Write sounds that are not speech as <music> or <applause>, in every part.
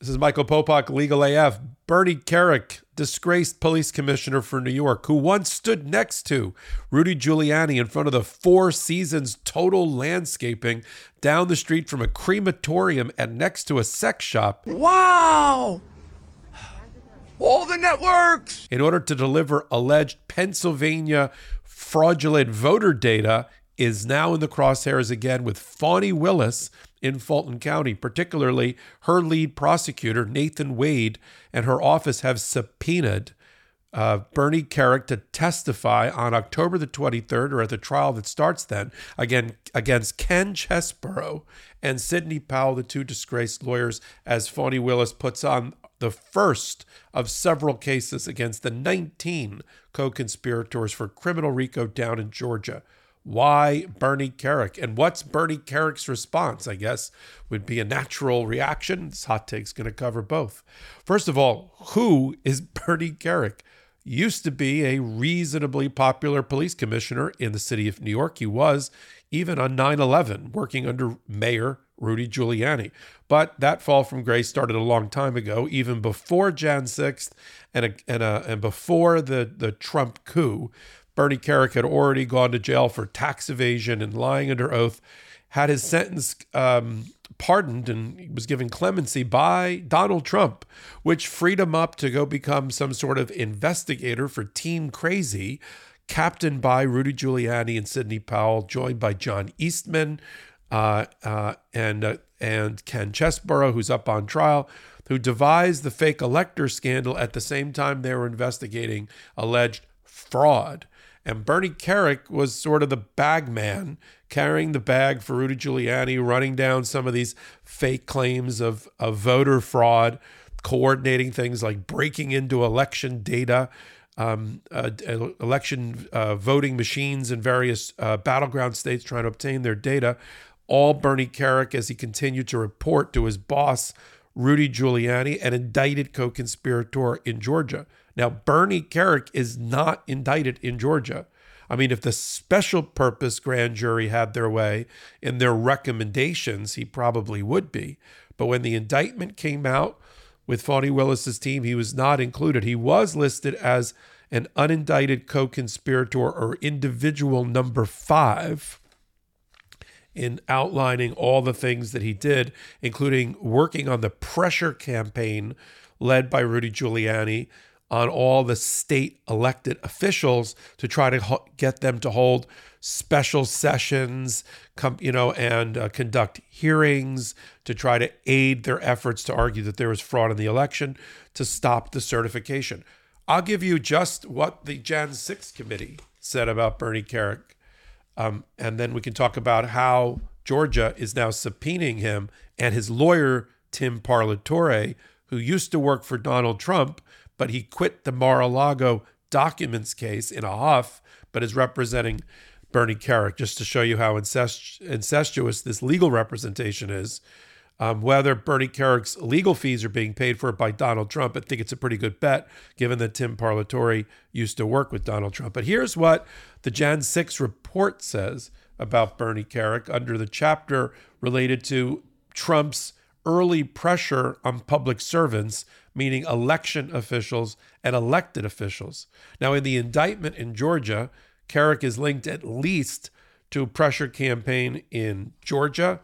This is Michael Popok, Legal AF. Bernie Kerik, disgraced police commissioner for New York, who once stood next to Rudy Giuliani in front of the Four Seasons Total Landscaping down the street from a crematorium and next to a sex shop. Wow! All the networks! In order to deliver alleged Pennsylvania fraudulent voter data, is now in the crosshairs again with Fani Willis in Fulton County, particularly her lead prosecutor, Nathan Wade, and her office have subpoenaed uh, Bernie Kerik to testify on October the 23rd, or at the trial that starts then, again against Ken Chesebro and Sidney Powell, the two disgraced lawyers, as Fani Willis puts on the first of several cases against the 19 co conspirators for criminal RICO down in Georgia. Why Bernie Kerik? And what's Bernie Kerik's response? I guess would be a natural reaction. This hot take's going to cover both. First of all, who is <laughs> Bernie Kerik? Used to be a reasonably popular police commissioner in the city of New York. He was even on 9 11, working under Mayor Rudy Giuliani. But that fall from grace started a long time ago, even before Jan 6th and, a, and, a, and before the, the Trump coup. Bernie Kerik had already gone to jail for tax evasion and lying under oath, had his sentence um, pardoned and was given clemency by Donald Trump, which freed him up to go become some sort of investigator for Team Crazy, captained by Rudy Giuliani and Sidney Powell, joined by John Eastman uh, uh, and uh, and Ken Chesebro, who's up on trial, who devised the fake elector scandal at the same time they were investigating alleged fraud. And Bernie Kerik was sort of the bag man, carrying the bag for Rudy Giuliani, running down some of these fake claims of, of voter fraud, coordinating things like breaking into election data, um, uh, election uh, voting machines in various uh, battleground states, trying to obtain their data. All Bernie Kerik as he continued to report to his boss, Rudy Giuliani, an indicted co conspirator in Georgia. Now, Bernie Kerik is not indicted in Georgia. I mean, if the special purpose grand jury had their way in their recommendations, he probably would be. But when the indictment came out with Fani Willis's team, he was not included. He was listed as an unindicted co conspirator or individual number five in outlining all the things that he did, including working on the pressure campaign led by Rudy Giuliani on all the state elected officials to try to get them to hold special sessions, com- you know, and uh, conduct hearings to try to aid their efforts to argue that there was fraud in the election to stop the certification. I'll give you just what the Jan 6 committee said about Bernie Kerik. Um, and then we can talk about how Georgia is now subpoenaing him and his lawyer, Tim Parlatore, who used to work for Donald Trump but he quit the Mar-a-Lago documents case in a huff, but is representing Bernie Kerik, just to show you how incest- incestuous this legal representation is. Um, whether Bernie Kerik's legal fees are being paid for by Donald Trump, I think it's a pretty good bet, given that Tim Parlatore used to work with Donald Trump. But here's what the Jan 6 report says about Bernie Kerik under the chapter related to Trump's early pressure on public servants meaning election officials and elected officials. Now, in the indictment in Georgia, Kerik is linked at least to a pressure campaign in Georgia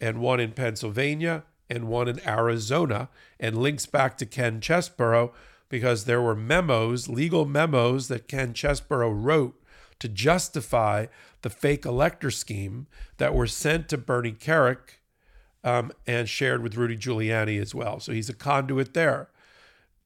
and one in Pennsylvania and one in Arizona, and links back to Ken Chesebro because there were memos, legal memos that Ken Chesebro wrote to justify the fake elector scheme that were sent to Bernie Kerik um, and shared with Rudy Giuliani as well. So he's a conduit there.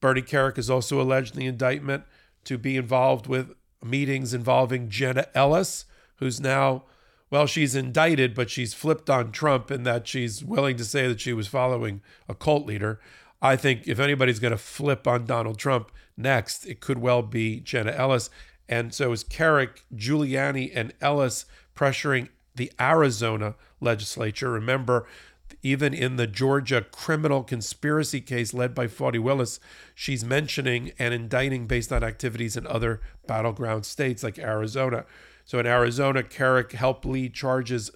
Bernie Kerik is also alleged in the indictment to be involved with meetings involving Jenna Ellis, who's now, well, she's indicted, but she's flipped on Trump in that she's willing to say that she was following a cult leader. I think if anybody's going to flip on Donald Trump next, it could well be Jenna Ellis. And so is Kerik, Giuliani, and Ellis pressuring the Arizona legislature. Remember, even in the Georgia criminal conspiracy case led by Fani Willis, she's mentioning and indicting based on activities in other battleground states like Arizona. So in Arizona, Kerik helped lead charges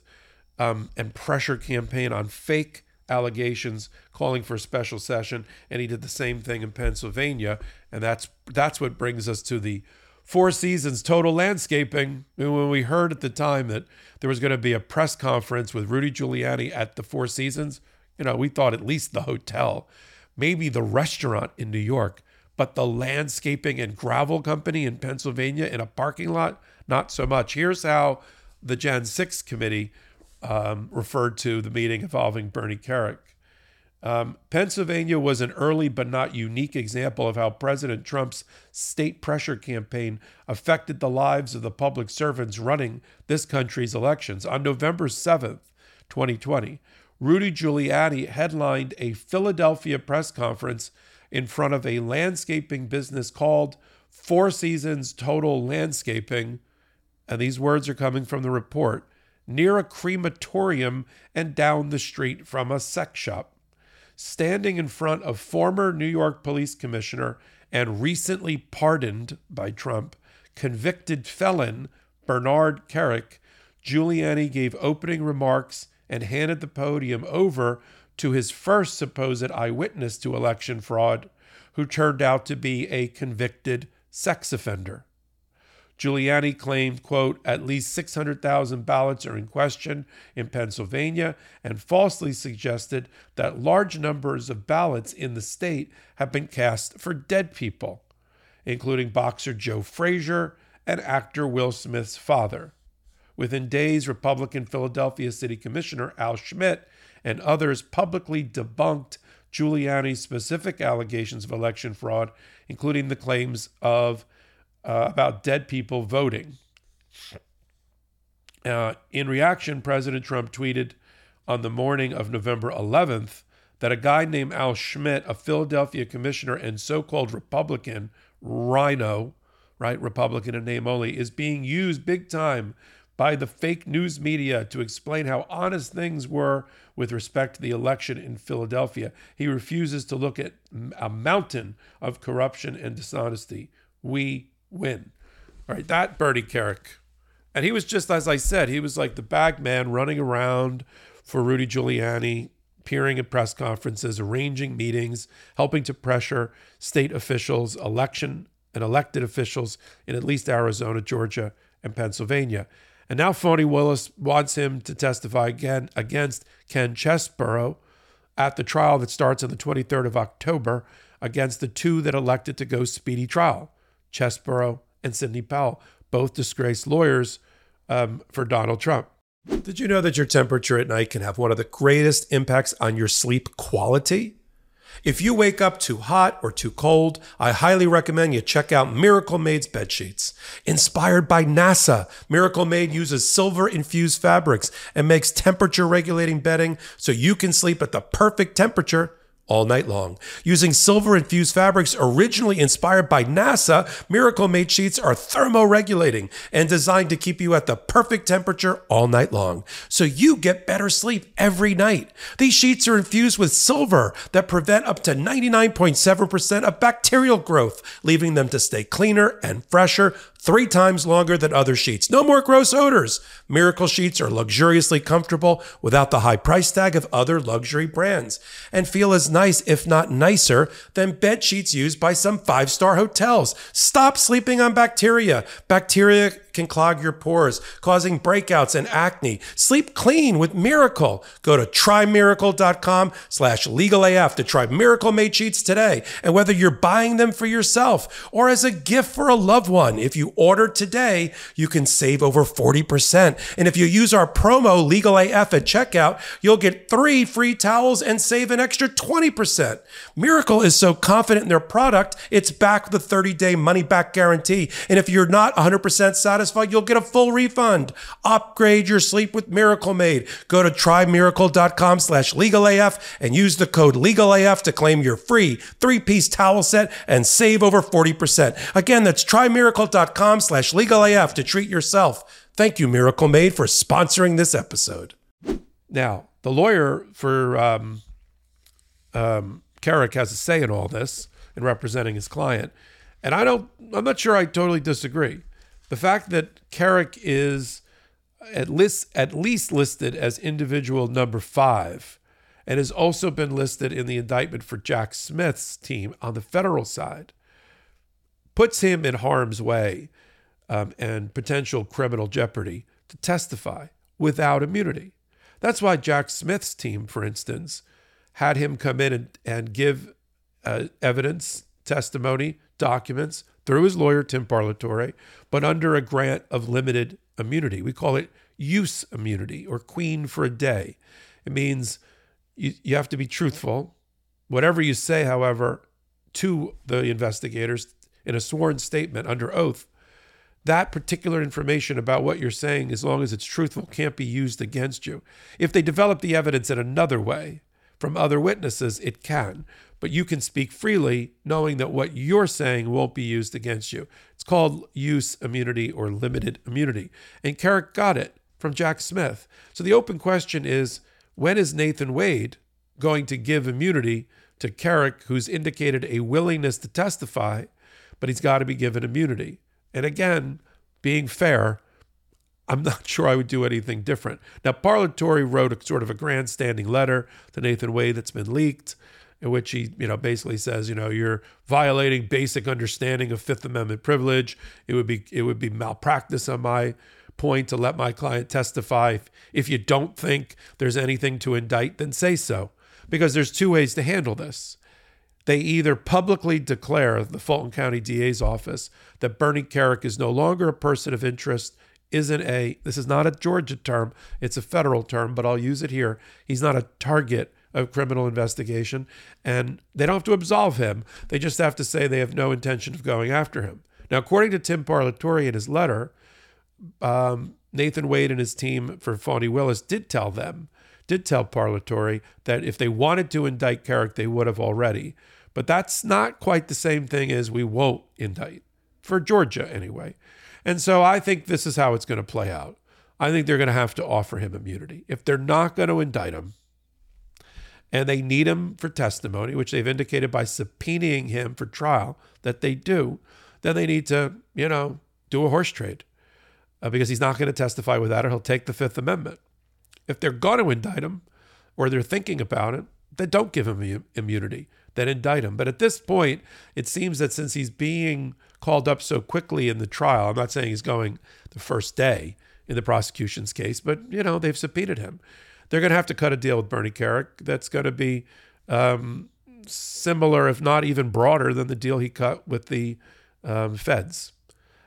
um, and pressure campaign on fake allegations, calling for a special session, and he did the same thing in Pennsylvania. And that's that's what brings us to the Four Seasons Total Landscaping. And When we heard at the time that there was going to be a press conference with Rudy Giuliani at the Four Seasons, you know, we thought at least the hotel, maybe the restaurant in New York, but the landscaping and gravel company in Pennsylvania in a parking lot, not so much. Here's how the Jan 6 committee um, referred to the meeting involving Bernie Kerik. Um, Pennsylvania was an early but not unique example of how President Trump's state pressure campaign affected the lives of the public servants running this country's elections. On November 7th, 2020, Rudy Giuliani headlined a Philadelphia press conference in front of a landscaping business called Four Seasons Total Landscaping. And these words are coming from the report near a crematorium and down the street from a sex shop standing in front of former New York Police Commissioner and recently pardoned by Trump convicted felon Bernard Kerik, Giuliani gave opening remarks and handed the podium over to his first supposed eyewitness to election fraud, who turned out to be a convicted sex offender. Giuliani claimed, quote, at least 600,000 ballots are in question in Pennsylvania and falsely suggested that large numbers of ballots in the state have been cast for dead people, including boxer Joe Frazier and actor Will Smith's father. Within days, Republican Philadelphia City Commissioner Al Schmidt and others publicly debunked Giuliani's specific allegations of election fraud, including the claims of uh, about dead people voting. Uh, in reaction, President Trump tweeted on the morning of November 11th that a guy named Al Schmidt, a Philadelphia commissioner and so called Republican, RINO, right, Republican in name only, is being used big time by the fake news media to explain how honest things were with respect to the election in Philadelphia. He refuses to look at a mountain of corruption and dishonesty. We win. All right, that Bernie Kerik. And he was just, as I said, he was like the bag man running around for Rudy Giuliani, appearing at press conferences, arranging meetings, helping to pressure state officials, election and elected officials in at least Arizona, Georgia, and Pennsylvania. And now Fani Willis wants him to testify again against Ken Chesebro at the trial that starts on the 23rd of October against the two that elected to go speedy trial. Chesebro, and Sidney Powell, both disgraced lawyers um, for Donald Trump. Did you know that your temperature at night can have one of the greatest impacts on your sleep quality? If you wake up too hot or too cold, I highly recommend you check out Miracle Made's bed sheets. Inspired by NASA, Miracle Made uses silver infused fabrics and makes temperature regulating bedding so you can sleep at the perfect temperature all night long. Using silver infused fabrics originally inspired by NASA, Miracle Made sheets are thermoregulating and designed to keep you at the perfect temperature all night long. So you get better sleep every night. These sheets are infused with silver that prevent up to 99.7% of bacterial growth, leaving them to stay cleaner and fresher three times longer than other sheets. No more gross odors. Miracle sheets are luxuriously comfortable without the high price tag of other luxury brands and feel as nice, if not nicer, than bed sheets used by some five star hotels. Stop sleeping on bacteria. Bacteria can clog your pores, causing breakouts and acne. Sleep clean with Miracle. Go to trymiracle.com slash legalaf to try Miracle Made Sheets today. And whether you're buying them for yourself or as a gift for a loved one, if you order today, you can save over 40%. And if you use our promo LegalAF at checkout, you'll get three free towels and save an extra 20%. Miracle is so confident in their product, it's backed with a 30 day money back guarantee. And if you're not 100% satisfied, you'll get a full refund. Upgrade your sleep with Miracle Made. Go to trymiracle.com slash legalaf and use the code legalaf to claim your free three piece towel set and save over 40%. Again, that's trymiracle.com slash legalaf to treat yourself. Thank you, Miracle Made, for sponsoring this episode. Now, the lawyer for um, um, Kerik has a say in all this in representing his client. And I don't, I'm not sure I totally disagree. The fact that Kerik is at least, at least listed as individual number five and has also been listed in the indictment for Jack Smith's team on the federal side, puts him in harm's way um, and potential criminal jeopardy to testify without immunity. That's why Jack Smith's team, for instance, had him come in and, and give uh, evidence, testimony, documents through his lawyer, Tim Parlatore, but under a grant of limited immunity. We call it use immunity or queen for a day. It means you, you have to be truthful. Whatever you say, however, to the investigators in a sworn statement under oath, that particular information about what you're saying, as long as it's truthful, can't be used against you. If they develop the evidence in another way from other witnesses, it can. But you can speak freely knowing that what you're saying won't be used against you. It's called use immunity or limited immunity. And Kerik got it from Jack Smith. So the open question is when is Nathan Wade going to give immunity to Kerik, who's indicated a willingness to testify, but he's got to be given immunity? And again, being fair, I'm not <laughs> sure I would do anything different. Now, Parlatore wrote a sort of a grandstanding letter to Nathan Wade that's been leaked, in which he, you know, basically says, you know, you're violating basic understanding of Fifth Amendment privilege. It would be it would be malpractice on my point to let my client testify. If you don't think there's anything to indict, then say so. Because there's two ways to handle this they either publicly declare the Fulton County DA's office that Bernie Kerik is no longer a person of interest, isn't a, this is not a Georgia term, it's a federal term, but I'll use it here. He's not a target of criminal investigation, and they don't have to absolve him. They just have to say they have no intention of going after him. Now, according to Tim Parlatore in his letter, um, Nathan Wade and his team for Fani Willis did tell them, did tell Parlatore that if they wanted to indict Kerik, they would have already. But that's not quite the same thing as we won't indict, for Georgia anyway. And so I think this is how it's going to play out. I think they're going to have to offer him immunity. If they're not going to indict him and they need him for testimony, which they've indicated by subpoenaing him for trial that they do, then they need to, you know, do a horse trade uh, because he's not going to testify without it. Or he'll take the Fifth Amendment. If they're going to indict him or they're thinking about it, then don't give him immunity that indict him. But at this point, it seems that since he's being called up so quickly in the trial, I'm not saying he's going the first day in the prosecution's case, but you know they've subpoenaed him. They're going to have to cut a deal with Bernie Kerik that's going to be um, similar, if not even broader, than the deal he cut with the um, feds.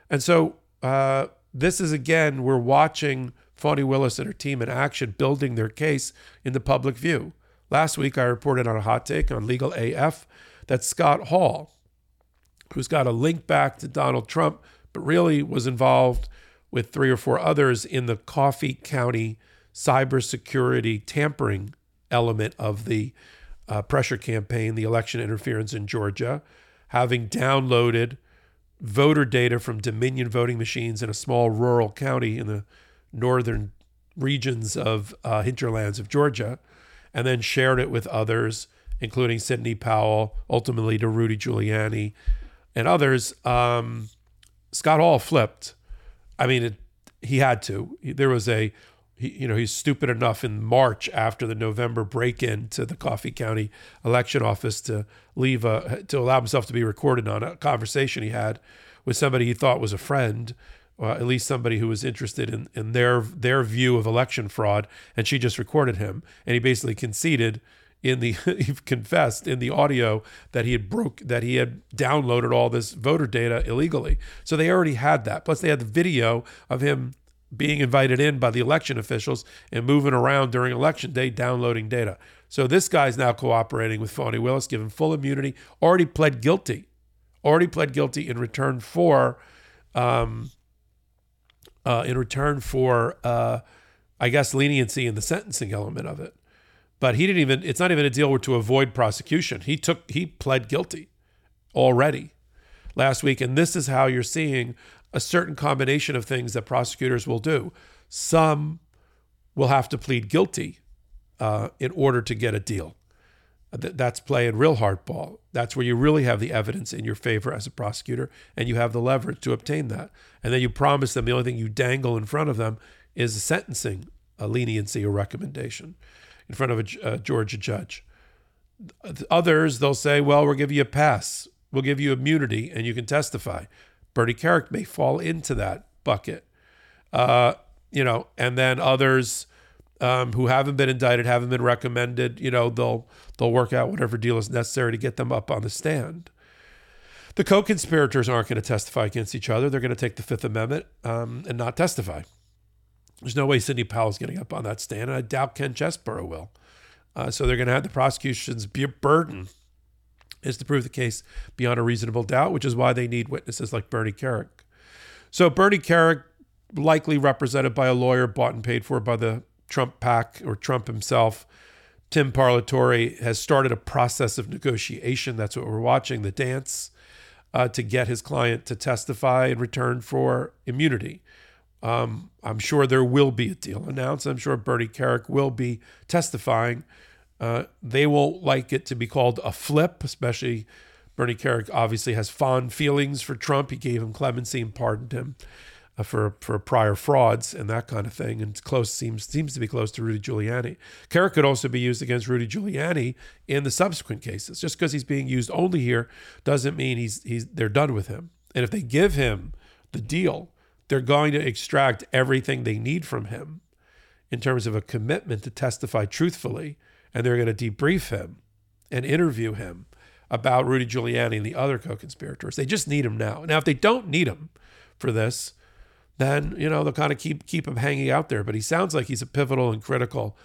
And so uh, this is again, we're watching Fani Willis and her team in action, building their case in the public view. Last week, I reported on a hot take on Legal AF that Scott Hall, who's got a link back to Donald Trump, but really was involved with three or four others in the Coffee County cybersecurity tampering element of the uh, pressure campaign, the election interference in Georgia, having downloaded voter data from Dominion voting machines in a small rural county in the northern regions of uh, hinterlands of Georgia and then shared it with others, including Sidney Powell, ultimately to Rudy Giuliani and others. Um, Scott Hall flipped. I mean, it, he had to. There was a, he, you know, he's stupid enough in March after the November break-in to the Coffee County election office to leave a to allow himself to be recorded on a conversation he had with somebody he thought was a friend at least somebody who was interested in, in their their view of election fraud, and she just recorded him, and he basically conceded in the <laughs> he confessed in the audio that he had broke that he had downloaded all this voter data illegally. So they already had that. Plus they had the video of him being invited in by the election officials and moving around during election day downloading data. So this guy's now cooperating with Fani Willis, given full immunity, already pled guilty, already pled guilty in return for um, uh, in return for, uh, I guess, leniency in the sentencing element of it. But he didn't even, it's not even a deal to avoid prosecution. He took, he pled guilty already last week. And this is how you're seeing a certain combination of things that prosecutors will do. Some will have to plead guilty uh, in order to get a deal. That's playing real hardball. That's where you really have the evidence in your favor as a prosecutor, and you have the leverage to obtain that. And then you promise them the only thing you dangle in front of them is a sentencing, a leniency, or recommendation. in front of a, a Georgia judge. Others, they'll say, well, we'll give you a pass. We'll give you immunity and you can testify. Bernie Kerik may fall into that bucket. Uh, you know, and then others um, who haven't been indicted, haven't been recommended, you know, they'll they'll work out whatever deal is necessary to get them up on the stand. The co-conspirators aren't going to testify against each other. They're going to take the Fifth Amendment um, and not testify. There's no way Sidney Powell's getting up on that stand, and I doubt Ken Chesebro will. Uh, so they're going to have the prosecution's burden is to prove the case beyond a reasonable doubt, which is why they need witnesses like Bernie Kerik. So Bernie Kerik, likely represented by a lawyer bought and paid for by the Trump PAC or Trump himself, Tim Parlatore has started a process of negotiation. That's what we're watching, the dance, uh, to get his client to testify in return for immunity. Um, I'm sure there will be a deal announced. I'm sure Bernie Kerik will be testifying. Uh, they will like it to be called a flip, especially Bernie Kerik obviously has fond feelings for Trump. He gave him clemency and pardoned him uh, for for prior frauds and that kind of thing. And close seems seems to be close to Rudy Giuliani. Kerik could also be used against Rudy Giuliani in the subsequent cases. Just because he's being used only here doesn't mean he's he's they're done with him. And if they give him the deal they're going to extract everything they need from him in terms of a commitment to testify truthfully, and they're going to debrief him and interview him about Rudy Giuliani and the other co-conspirators. They just need him now. Now, if they don't need him for this, then you know they'll kind of keep keep him hanging out there. But he sounds like he's a pivotal and critical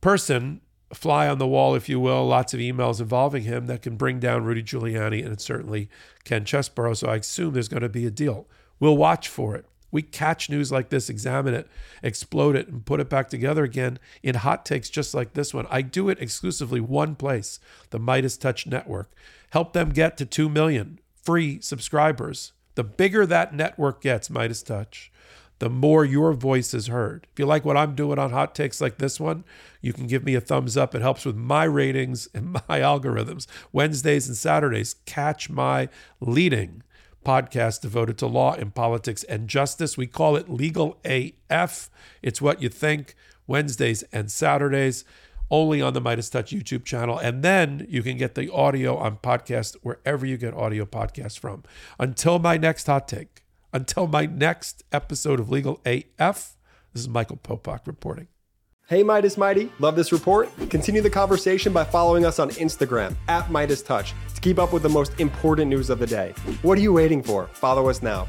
person, fly on the wall, if you will. Lots of emails involving him that can bring down Rudy Giuliani, and certainly Ken Chesebro. So I assume there's going to be a deal. We'll watch for it. We catch news like this, examine it, explode it, and put it back together again in hot takes just like this one. I do it exclusively one place, the MeidasTouch Network. Help them get to 2 million free subscribers. The bigger that network gets, MeidasTouch, the more your voice is heard. If you like what I'm doing on hot takes like this one, you can give me a thumbs up. It helps with my ratings and <laughs> my algorithms. Wednesdays and Saturdays, catch my leading podcast devoted to law and politics and justice. We call it Legal AF. It's what you think Wednesdays and Saturdays only on the MeidasTouch YouTube channel. And then you can get the audio on podcast wherever you get audio podcasts from. Until my next hot take, until my next episode of Legal AF, this is Michael Popok reporting. Hey Meidas Mighty, love this report? Continue the conversation by following us on Instagram at MeidasTouch to keep up with the most important news of the day. What are you waiting for? Follow us now.